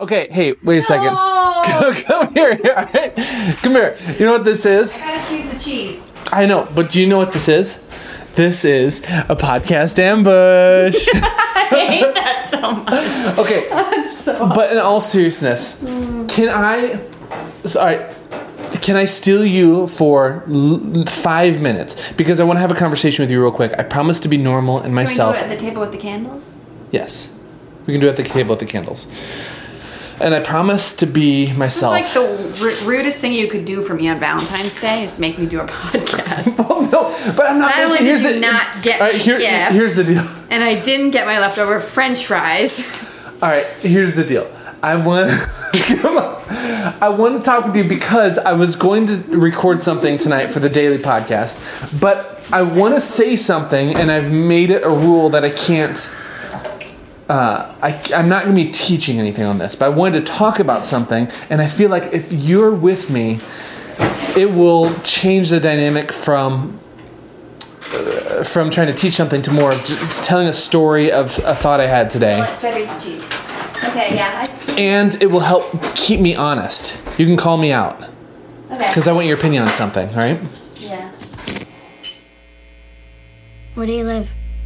Okay, hey, wait a second. Come here, all right? Come here. You know what this is? gotta choose the cheese. I know, but do you know what this is? This is a podcast ambush. I hate that so much. okay, So but in all seriousness, mm. can I? Sorry, can I steal you for l- five minutes because I want to have a conversation with you real quick. I promise to be normal and myself. Can we do myself. it at the table with the candles? Yes, we can do it at the table with the candles. And I promise to be myself. It's myself. like the r- rudest thing you could do for me on Valentine's Day is make me do a podcast. oh no, but I'm not. Not only did you the, not get right, here, gift. here's the deal. and I didn't get my leftover French fries. All right, here's the deal. I want come on. I want to talk with you because I was going to record something tonight for the daily podcast, but I want to say something, and I've made it a rule that I can't. Uh, I, I'm not going to be teaching anything on this, but I wanted to talk about something, and I feel like if you're with me, it will change the dynamic from uh, from trying to teach something to more of just telling a story of a thought I had today Let's cheese. Okay, yeah. and it will help keep me honest. You can call me out okay. because I want your opinion on something, all right? yeah. Where do you live?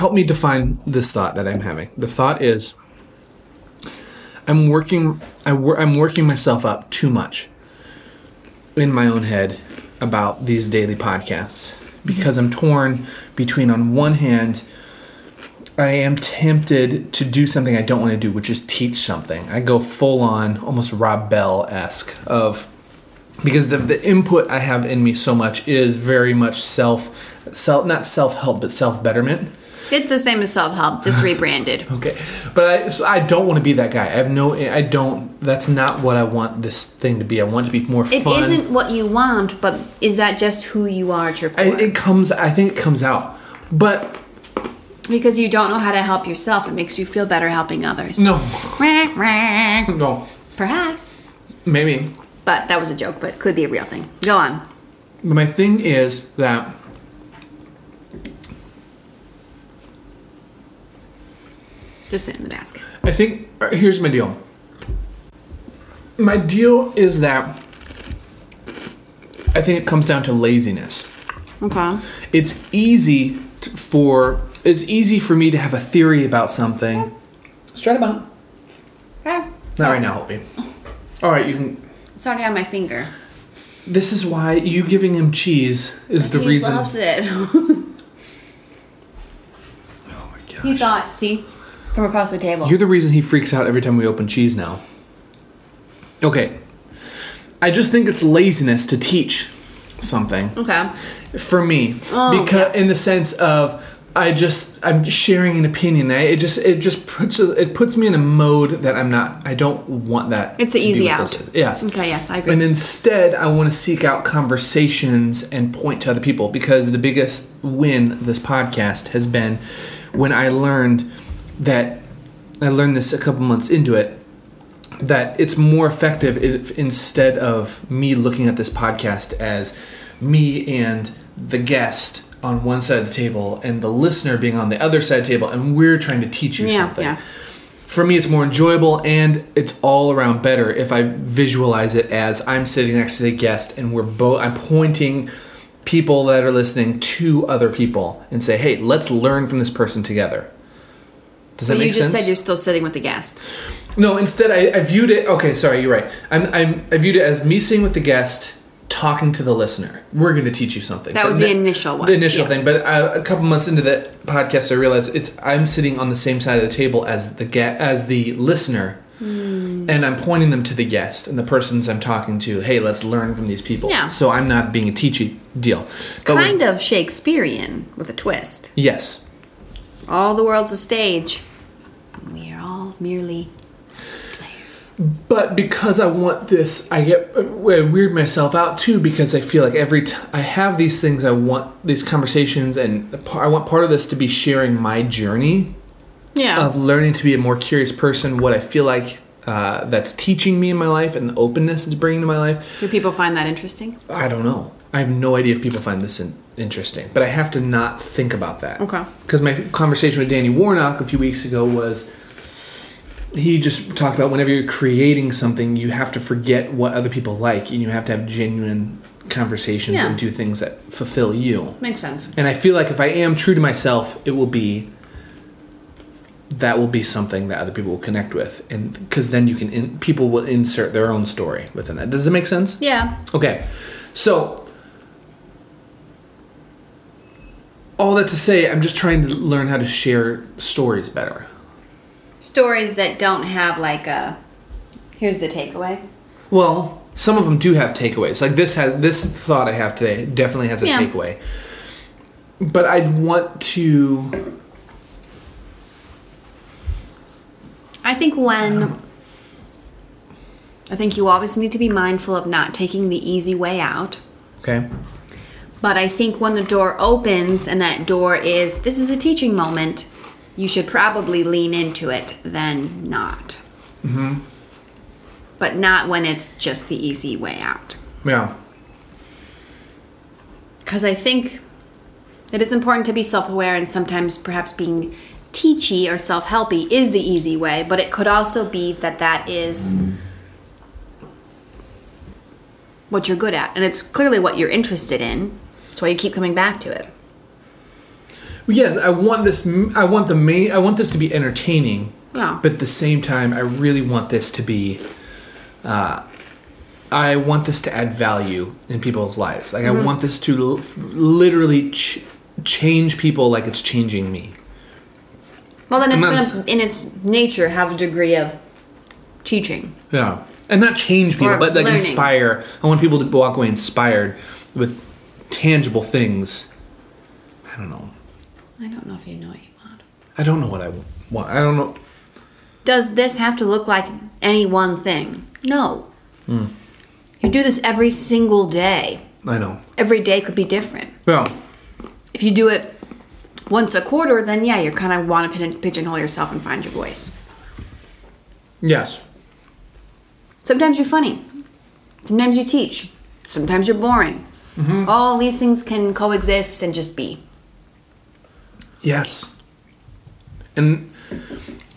Help me define this thought that I'm having. The thought is I'm working I I'm working myself up too much in my own head about these daily podcasts because I'm torn between on one hand I am tempted to do something I don't want to do, which is teach something. I go full on, almost Rob Bell esque of because the, the input I have in me so much is very much self self not self help but self betterment. It's the same as self help, just rebranded. Okay, but I so I don't want to be that guy. I have no. I don't. That's not what I want this thing to be. I want it to be more It fun. not what you want, but is that just who you are at your core? I, it comes. I think it comes out. But because you don't know how to help yourself, it makes you feel better helping others. no, no, Perhaps. maybe. But that was a joke, but could be a real thing. Go on. My thing is that Just sit in the basket. I think uh, here's my deal. My deal is that I think it comes down to laziness. Okay. It's easy for it's easy for me to have a theory about something. Let's try it out. Okay. Not right now, Hopi. All right, you can. It's already on my finger. This is why you giving him cheese is the he reason. loves it. oh my gosh. he saw it. See? From across the table. You're the reason he freaks out every time we open cheese now. Okay. I just think it's laziness to teach something okay. for me Oh, because in the sense of I just I'm sharing an opinion. I, it just it just puts it puts me in a mode that I'm not. I don't want that. It's the easy out. Yes. Okay, yes, I agree. And instead, I want to seek out conversations and point to other people because the biggest win this podcast has been when I learned that I learned this a couple months into it that it's more effective if instead of me looking at this podcast as me and the guest on one side of the table and the listener being on the other side of the table and we're trying to teach you Yeah, something yeah. for me it's more enjoyable and it's all around better if i visualize it as i'm sitting next to the guest and we're both i'm pointing people that are listening to other people and say hey let's learn from this person together does that make you just sense said you're still sitting with the guest. no instead I, I viewed it okay sorry you're right I'm, I'm i viewed it as me sitting with the guest talking to the listener. We're going to teach you something. That was the then- initial one, The initial yeah. thing, but uh, a couple months into the podcast, I realized it's I'm sitting on the same side of the table as the ge- as the listener, Hmm. and I'm pointing them to the guest and the persons I'm talking to. Hey, let's learn from these people. Yeah. So I'm not being a teachy deal. But kind of Shakespearean with a twist. Yes. All the world's a stage. We are all merely players. But because I want this, I get I weird myself out too because I feel like every time I have these things, I want these conversations, and I want part of this to be sharing my journey Yeah. of learning to be a more curious person. What I feel like uh, that's teaching me in my life, and the openness it's bringing to my life. Do people find that interesting? I don't know. I have no idea if people find this in, interesting, but I have to not think about that. Okay. Because my conversation with Danny Warnock a few weeks ago was he just talked about whenever you're creating something, you have to forget what other people like, and you have to have genuine conversations Yeah. and do things that fulfill you. Makes sense. And I feel like if I am true to myself, it will be that will be something that other people will connect with, and because then you can in, people will insert their own story within that. Does it make sense? Yeah. Okay, so all that to say, I'm just trying to learn how to share stories better. Stories that don't have like a. Here's the takeaway. Well, some of them do have takeaways. Like this has this thought I have today definitely has a Yeah. takeaway. But I'd want to I think when. I think you always need to be mindful of not taking the easy way out. okay. But I think when the door opens and that door is, this is a teaching moment, you should probably lean into it than not. Mm-hmm. But not when it's just the easy way out. Yeah. Because I think it is important to be self aware and sometimes perhaps being teachy or self helpy is the easy way, but it could also be that that is what you're good at. And it's clearly what you're interested in. That's why you keep coming back to it. Yes, I want this. I want the main. I want this to be entertaining. Yeah. But at the same time, I really want this to be. Uh, I want this to add value in people's lives. Like I want this to l- literally ch- change people, like it's changing me. Well, then it's going to, in its nature, have a degree of teaching. Yeah, and not change people, Or but like learning. inspire. I want people to walk away inspired with tangible things. I don't know. I don't know if you know what you want. I don't know what I want. I don't know. Does this have to look like any one thing? No. Hmm. You do this every single day. I know. Every day could be different. Well, If you do it once a quarter, then yeah, you kind of want to pigeonhole yourself and find your voice. yes. Sometimes you're funny. Sometimes you teach. Sometimes you're boring. All these things can coexist and just be. Yes. And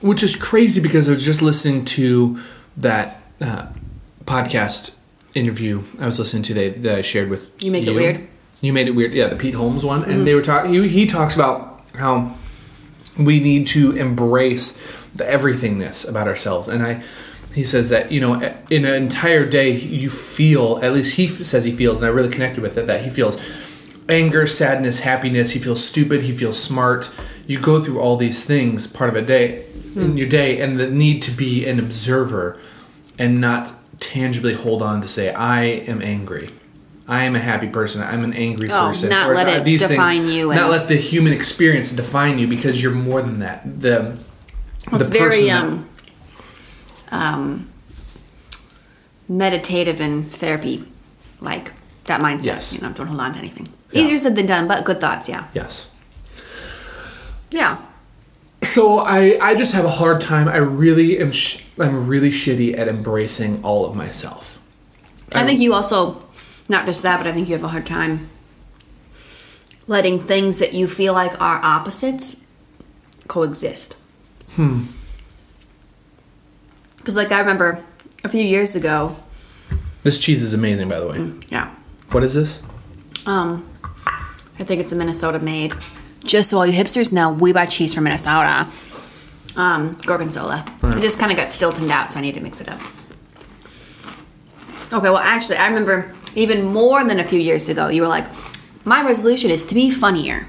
which is crazy because I was just listening to that uh, podcast interview I was listening to that, that I shared with You Make It Weird? You made it weird, yeah, the Pete Holmes one, and they were talking. He, he talks about how we need to embrace the everythingness about ourselves, and I. He says that you know, in an entire day, you feel. At least he says he feels, and I really connected with it. That he feels anger, sadness, happiness. He feels stupid. He feels smart. You go through all these things part of a day in your day, and the need to be an observer and not tangibly hold on to say, "I am angry." I am a happy person. I'm an angry Oh, person. not Or, let it these define you Not let the human experience define you because you're more than that. The the person very um, um, meditative and therapy like that mindset. Yes. You know, don't hold on to anything. Yeah. Easier said than done, but good thoughts, yeah. yes. Yeah. So I I just have a hard time. I really am. Sh- I'm really shitty at embracing all of myself. I think you also, not just that, but I think you have a hard time letting things that you feel like are opposites coexist. Hmm. Because, like, I remember a few years ago, This cheese is amazing, by the way. yeah, What is this? um, I think it's a Minnesota made. Just so all you hipsters know, we buy cheese from Minnesota. Um, Gorgonzola. It just kind of got stiltoned out, so I need to mix it up. Okay, well, actually, I remember even more than a few years ago. You were like, my resolution is to be funnier.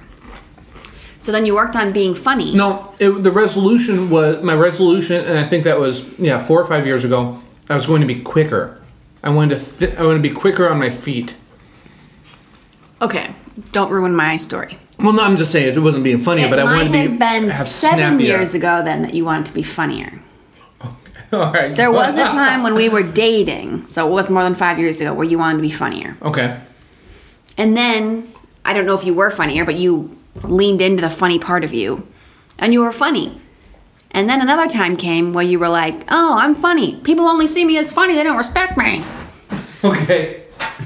So then you worked on being funny. No, it, the resolution was my resolution, and I think that was yeah four or five years ago. I was going to be quicker. I wanted to. Th- I wanted to be quicker on my feet. Okay, don't ruin my story. Well, no, I'm just saying it wasn't being funny, It but I wanted to be have been have seven snappier. years ago then that you wanted to be funnier. All right. There was a time when we were dating, so it was more than five years ago, where you wanted to be funnier. Okay. And then I don't know if you were funnier, but you leaned into the funny part of you, and you were funny. And then another time came where you were like, "Oh, I'm funny. People only see me as funny. They don't respect me." Okay.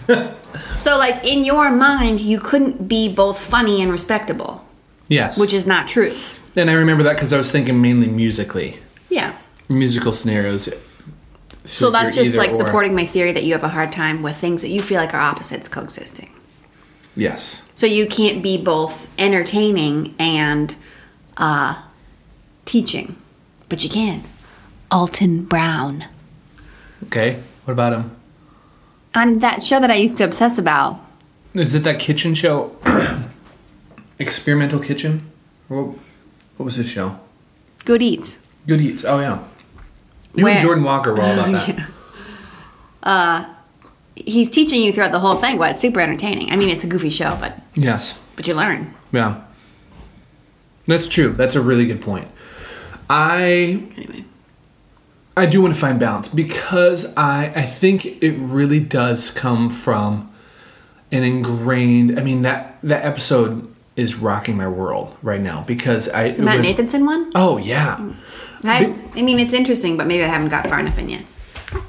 So, like in your mind, you couldn't be both funny and respectable, Yes. which is not true. and I remember that because I was thinking mainly musically, Yeah. musical scenarios. So that's just like or. supporting my theory that you have a hard time with things that you feel like are opposites coexisting. Yes. So you can't be both entertaining and uh, teaching, but you can. Alton Brown. Okay. What about him? On that show that I used to obsess about. Is it that kitchen show? Experimental Kitchen? What, what was his show? Good Eats. Good Eats. Oh yeah. You Where- and Jordan Walker were all about that. He's teaching you throughout the whole thing, but it's super entertaining. I mean, it's a goofy show, but Yes. but you learn. Yeah. That's true. That's a really good point. I Anyway. I do want to find balance because I I think it really does come from an ingrained. I mean that that episode is rocking my world right now because I Matt was- Nathanson one? Oh yeah. I, I mean, it's interesting, but maybe I haven't got far enough in yet.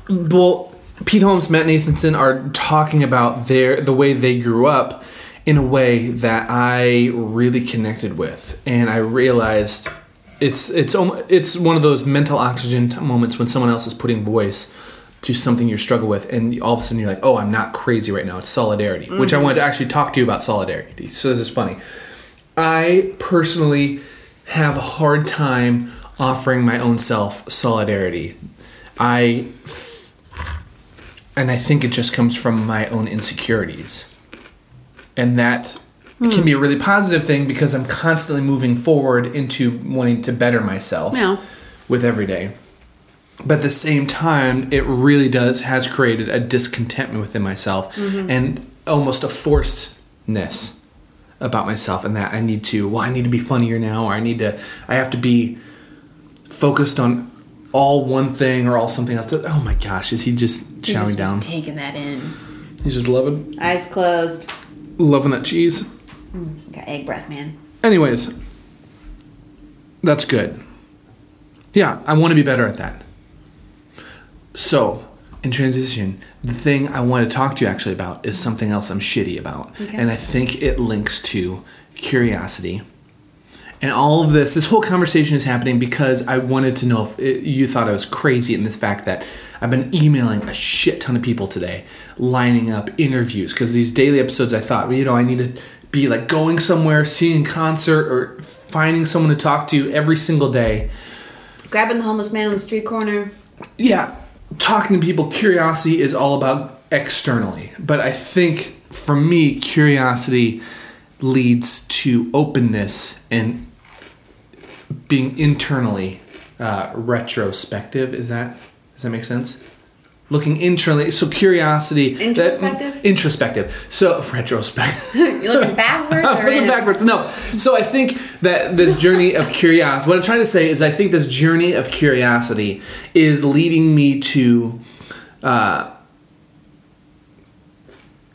Well, Pete Holmes, Matt Nathanson are talking about their the way they grew up in a way that I really connected with, and I realized it's it's it's one of those mental oxygen moments when someone else is putting voice to something you struggle with, and all of a sudden you're like, oh, I'm not crazy right now. It's solidarity, which I wanted to actually talk to you about solidarity. So this is funny. I personally have a hard time offering my own self solidarity. I and I think it just comes from my own insecurities. And that can hmm. be a really positive thing because I'm constantly moving forward into wanting to better myself Yeah. with every day. But at the same time, it really does has created a discontentment within myself mm-hmm. and almost a forcedness about myself and that I need to well I need to be funnier now or I need to I have to be focused on all one thing or all something else. Oh my gosh, is he just chowing down? taking that in. He's just loving Eyes closed. loving that cheese. Mm, got egg breath, man. Anyways, that's good. Yeah, I want to be better at that. So, in transition, the thing I want to talk to you actually about is something else I'm shitty about. Okay. And I think it links to curiosity. And all of this, this whole conversation is happening because I wanted to know if it, you thought I was crazy in this fact that I've been emailing a shit ton of people today, lining up interviews. Because these daily episodes, I thought, well, you know, I need to be like going somewhere, seeing a concert, or finding someone to talk to every single day. Grabbing the homeless man on the street corner. yeah, talking to people, curiosity is all about externally. But I think for me, curiosity leads to openness and being internally uh, retrospective. Is that does that make sense? Looking internally, so curiosity. that- Introspective? introspective. So retrospective. You're looking backwards or Looking in- backwards. No. So I think that this journey of curiosity, what I'm trying to say is I think this journey of curiosity is leading me to, uh,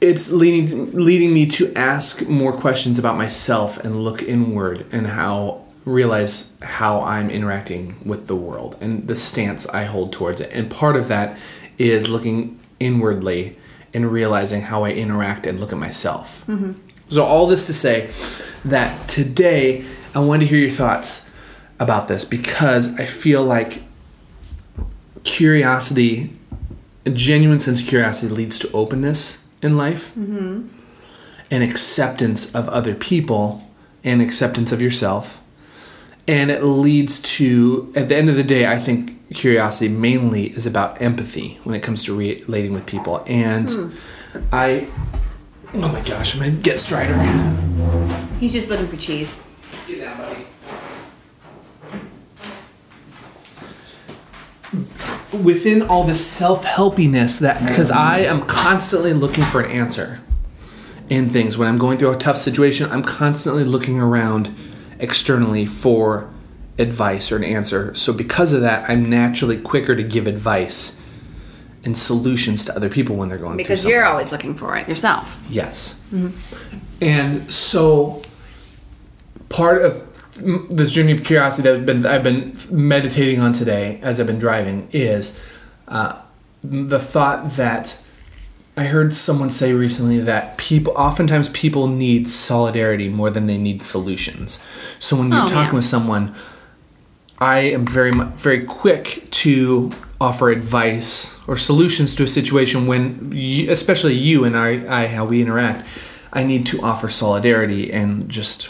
it's leading leading me to ask more questions about myself and look inward and how realize how I'm interacting with the world and the stance I hold towards it. And part of that is looking inwardly and realizing how I interact and look at myself. Mm-hmm. So all this to say that today I want to hear your thoughts about this because I feel like curiosity, a genuine sense of curiosity leads to openness in life mm-hmm. and acceptance of other people and acceptance of yourself. And it leads to, at the end of the day, I think curiosity mainly is about empathy when it comes to relating with people and hmm. I. Oh my gosh, I'm gonna get Strider. He's just looking for cheese. Get down, buddy. Within all the self helpiness that, because mm-hmm. I am constantly looking for an answer in things. When I'm going through a tough situation, I'm constantly looking around externally for advice or an answer. So, because of that, I'm naturally quicker to give advice and solutions to other people when they're going through Because you're always looking for it yourself. Yes. And so part of this journey of curiosity that I've been I've been meditating on today as I've been driving is uh, the thought that I heard someone say recently that people oftentimes people need solidarity more than they need solutions. So when you're Oh, talking yeah. with someone, I am very very quick to offer advice or solutions to a situation when, you, especially you and I, I, how we interact. I need to offer solidarity and just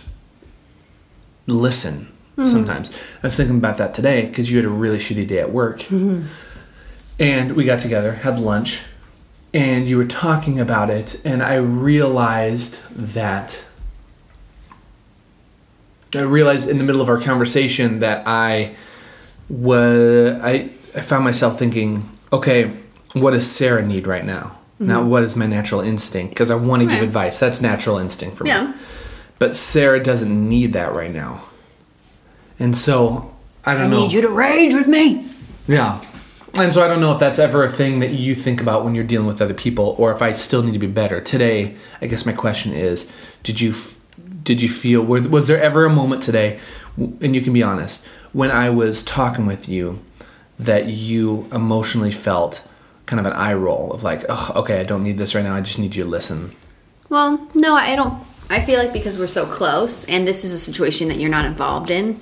listen. Mm-hmm. Sometimes I was thinking about that today because you had a really shitty day at work, mm-hmm. and we got together, had lunch, and you were talking about it, and I realized that I realized in the middle of our conversation that I was I, I found myself thinking, okay, what does Sarah need right now? Mm-hmm. Not what is my natural instinct because I want to give advice. That's natural instinct for Yeah. me. But Sarah doesn't need that right now. And so I don't I know. I need you to rage with me. Yeah. And so I don't know if that's ever a thing that you think about when you're dealing with other people or if I still need to be better. Today, I guess my question is, did you did you feel was there ever a moment today and you can be honest, when I was talking with you that you emotionally felt kind of an eye roll of like, oh, okay, I don't need this right now. I just need you to listen." Well, no, I don't. I feel like because we're so close, and this is a situation that you're not involved in.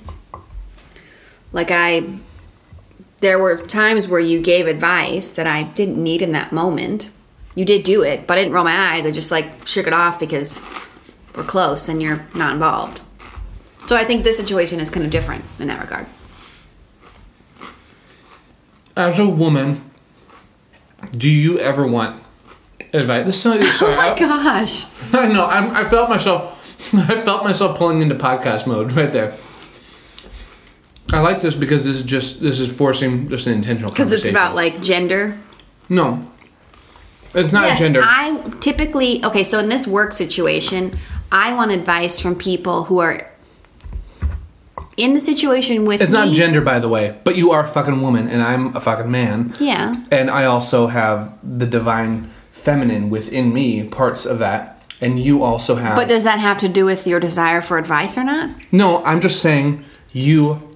Like I, there were times where you gave advice that I didn't need in that moment. You did do it, but I didn't roll my eyes. I just like shook it off because we're close and you're not involved. So I think this situation is kind of different in that regard. As a woman, do you ever want advice? This is sorry, Oh my I- gosh. I know. I'm, I felt myself. I felt myself pulling into podcast mode right there. I like this because this is just this is forcing just an intentional Because it's about like gender. no, it's not yes, gender. I typically okay. So in this work situation, I want advice from people who are in the situation with it's me. not gender, by the way. But you are a fucking woman, and I'm a fucking man. Yeah. And I also have the divine feminine within me, parts of that, and you also have. But does that have to do with your desire for advice or not? no, I'm just saying you.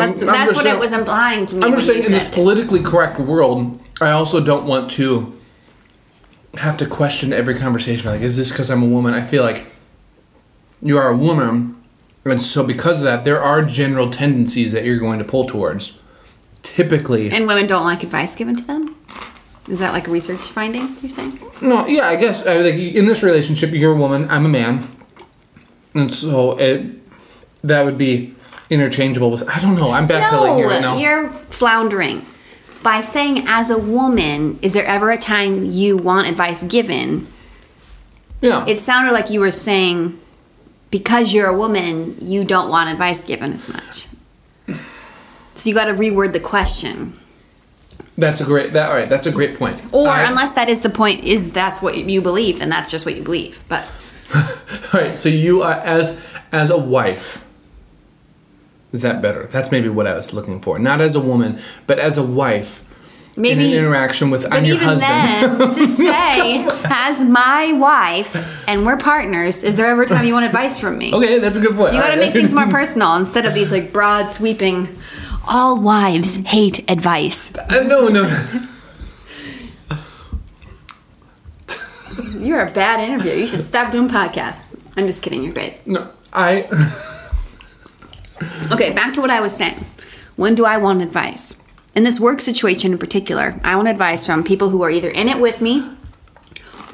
I'm- That's, I'm that's what saying- it was implying to me. I'm just saying, in this it. politically correct world, I also don't want to have to question every conversation. Like, is this because I'm a woman? I feel like you are a woman, and so because of that, there are general tendencies that you're going to pull towards. Typically, And women don't like advice given to them. Is that like a research finding? You're saying? no, yeah, I guess I, like in this relationship, you're a woman, I'm a man, and so it that would be interchangeable with. I don't know. I'm backpedaling here right now. No, you're floundering. By saying as a woman, is there ever a time you want advice given? yeah, It sounded like you were saying because you're a woman, you don't want advice given as much. So you got to reword the question. that's a great. That all right. That's a great point. Or I- unless that is the point, is that's what you believe, then that's just what you believe. But All right, so you are as as a wife. Is that better? That's maybe what I was looking for. Not as a woman, but as a wife maybe in an interaction with I'm your even husband. then, to say, as my wife and we're partners, is there ever a time you want advice from me? okay, that's a good point. You got to make things more personal instead of these like broad, sweeping. All wives hate advice. Uh, no, no. You're a bad interview. You should stop doing podcasts. I'm just kidding. You're great. No, I Okay, back to what I was saying. When do I want advice? In this work situation in particular, I want advice from people who are either in it with me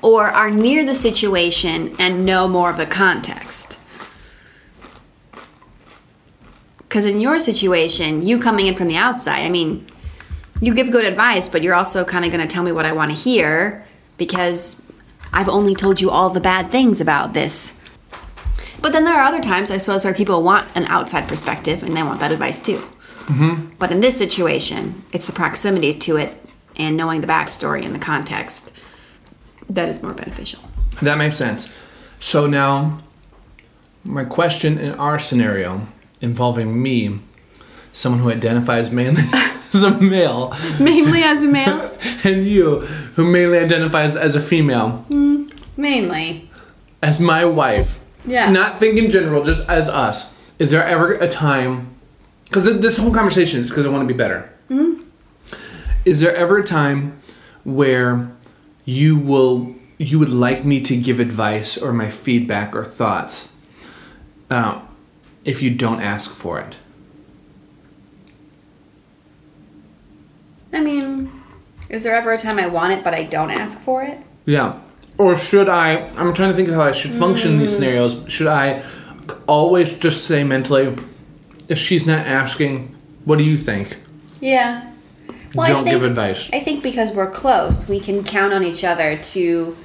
or are near the situation and know more of the context. Because in your situation, you coming in from the outside, I mean, you give good advice, but you're also kind of going to tell me what I want to hear. because I've only told you all the bad things about this. But then there are other times, I suppose, where people want an outside perspective and they want that advice too. Mm-hmm. But in this situation, it's the proximity to it and knowing the backstory and the context that is more beneficial. That makes sense. So now, my question in our scenario involving me, someone who identifies mainly as a male, Mainly as a male? and you, who mainly identifies as a female, Mainly. as my wife. Yeah. Not think in general, just as us. Is there ever a time? Because this whole conversation is because I want to be better. Is there ever a time where you will you would like me to give advice or my feedback or thoughts um, if you don't ask for it? I mean, is there ever a time I want it but I don't ask for it? Yeah. Or should I? I'm trying to think of how I should function in these scenarios. Should I always just say mentally, if she's not asking, what do you think? Yeah. Well, Don't give advice. I think because we're close, we can count on each other to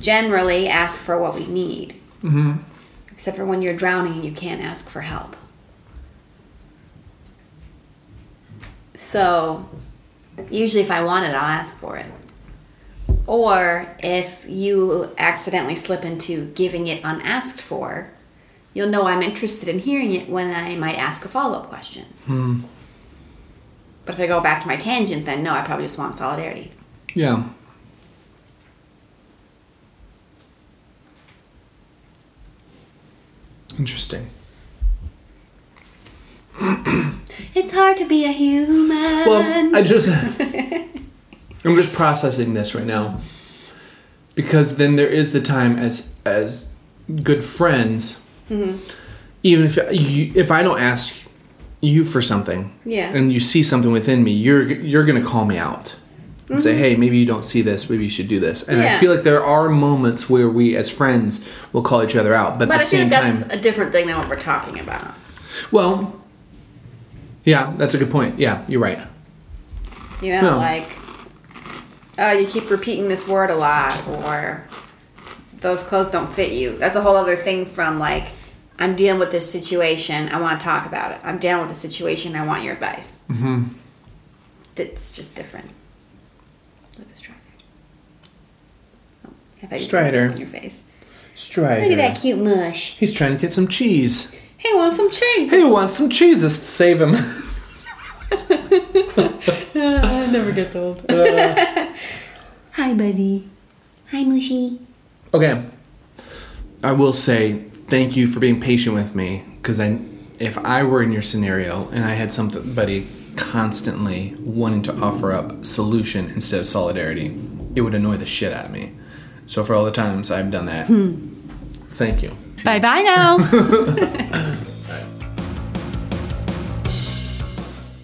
generally ask for what we need. Mm-hmm. Except for when you're drowning and you can't ask for help. So, usually if I want it, I'll ask for it. Or if you accidentally slip into giving it unasked for, you'll know I'm interested in hearing it when I might ask a follow up question. Hmm. But if I go back to my tangent, then no, I probably just want solidarity. Yeah. Interesting. It's hard to be a human. Well, I just I'm just processing this right now because then there is the time as as good friends, Mm-hmm. even if you, if I don't ask you for something, Yeah. and you see something within me, you're you're gonna call me out and say, hey, maybe you don't see this, maybe you should do this, and I Mm-hmm. Feel like there are moments where we as friends will call each other out, but, but at I the feel same like that's time, a different thing than what we're talking about. well, yeah, that's a good point. Yeah, you're right. You know, No. like, oh, you keep repeating this word a lot, or those clothes don't fit you. That's a whole other thing from like, I'm dealing with this situation. I want to talk about it. I'm dealing with the situation. I want your advice. Mm-hmm. It's just different. Look at Strider. Oh, I thought you Strider. on your face. Strider. Look at that cute mush. He's trying to get some cheese. Hey, want some cheese? He wants some cheeses to save him. It never gets old. Hi, buddy. Hi, Mushi. okay. I will say thank you for being patient with me because I, if I were in your scenario and I had somebody constantly wanting to offer up solution instead of solidarity, it would annoy the shit out of me. So for all the times I've done that, hmm. thank you. Bye bye now.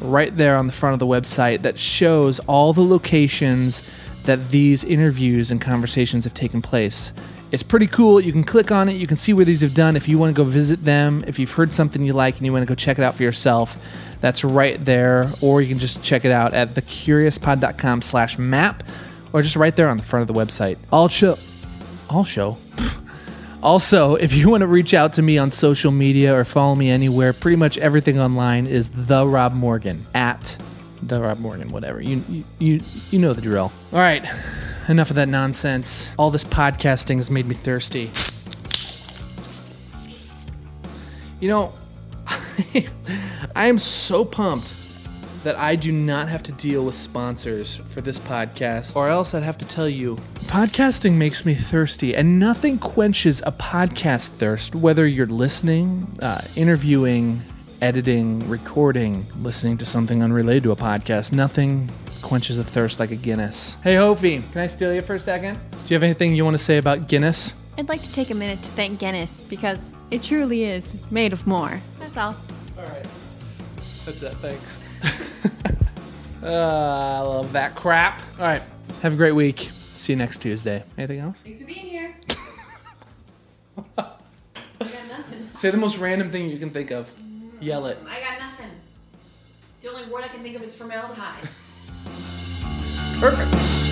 right there on the front of the website that shows all the locations that these interviews and conversations have taken place. It's pretty cool. You can click on it, you can see where these have done. If you want to go visit them, if you've heard something you like and you want to go check it out for yourself, that's right there. Or you can just check it out at thecuriouspod.com slash map or just right there on the front of the website. I'll show. I'll show. Also, if you want to reach out to me on social media or follow me anywhere, pretty much everything online is the Rob Morgan at the Rob Morgan, whatever. You you you, know the drill. All right, enough of that nonsense. All this podcasting has made me thirsty. You know, I am so pumped that I do not have to deal with sponsors for this podcast, or else I'd have to tell you podcasting makes me thirsty, and nothing quenches a podcast thirst, whether you're listening, uh, interviewing, editing, recording, listening to something unrelated to a podcast. Nothing quenches a thirst like a Guinness. Hey, Hofi, can I steal you for a second? Do you have anything you want to say about Guinness? I'd like to take a minute to thank Guinness because it truly is made of more. That's all. All right. That's it. Thanks. Uh, I love that crap. All right. Have a great week. See you next Tuesday. Anything else? Thanks for being here. Say the most random thing you can think of. Yell it. I got nothing. The only word I can think of is formaldehyde. Perfect.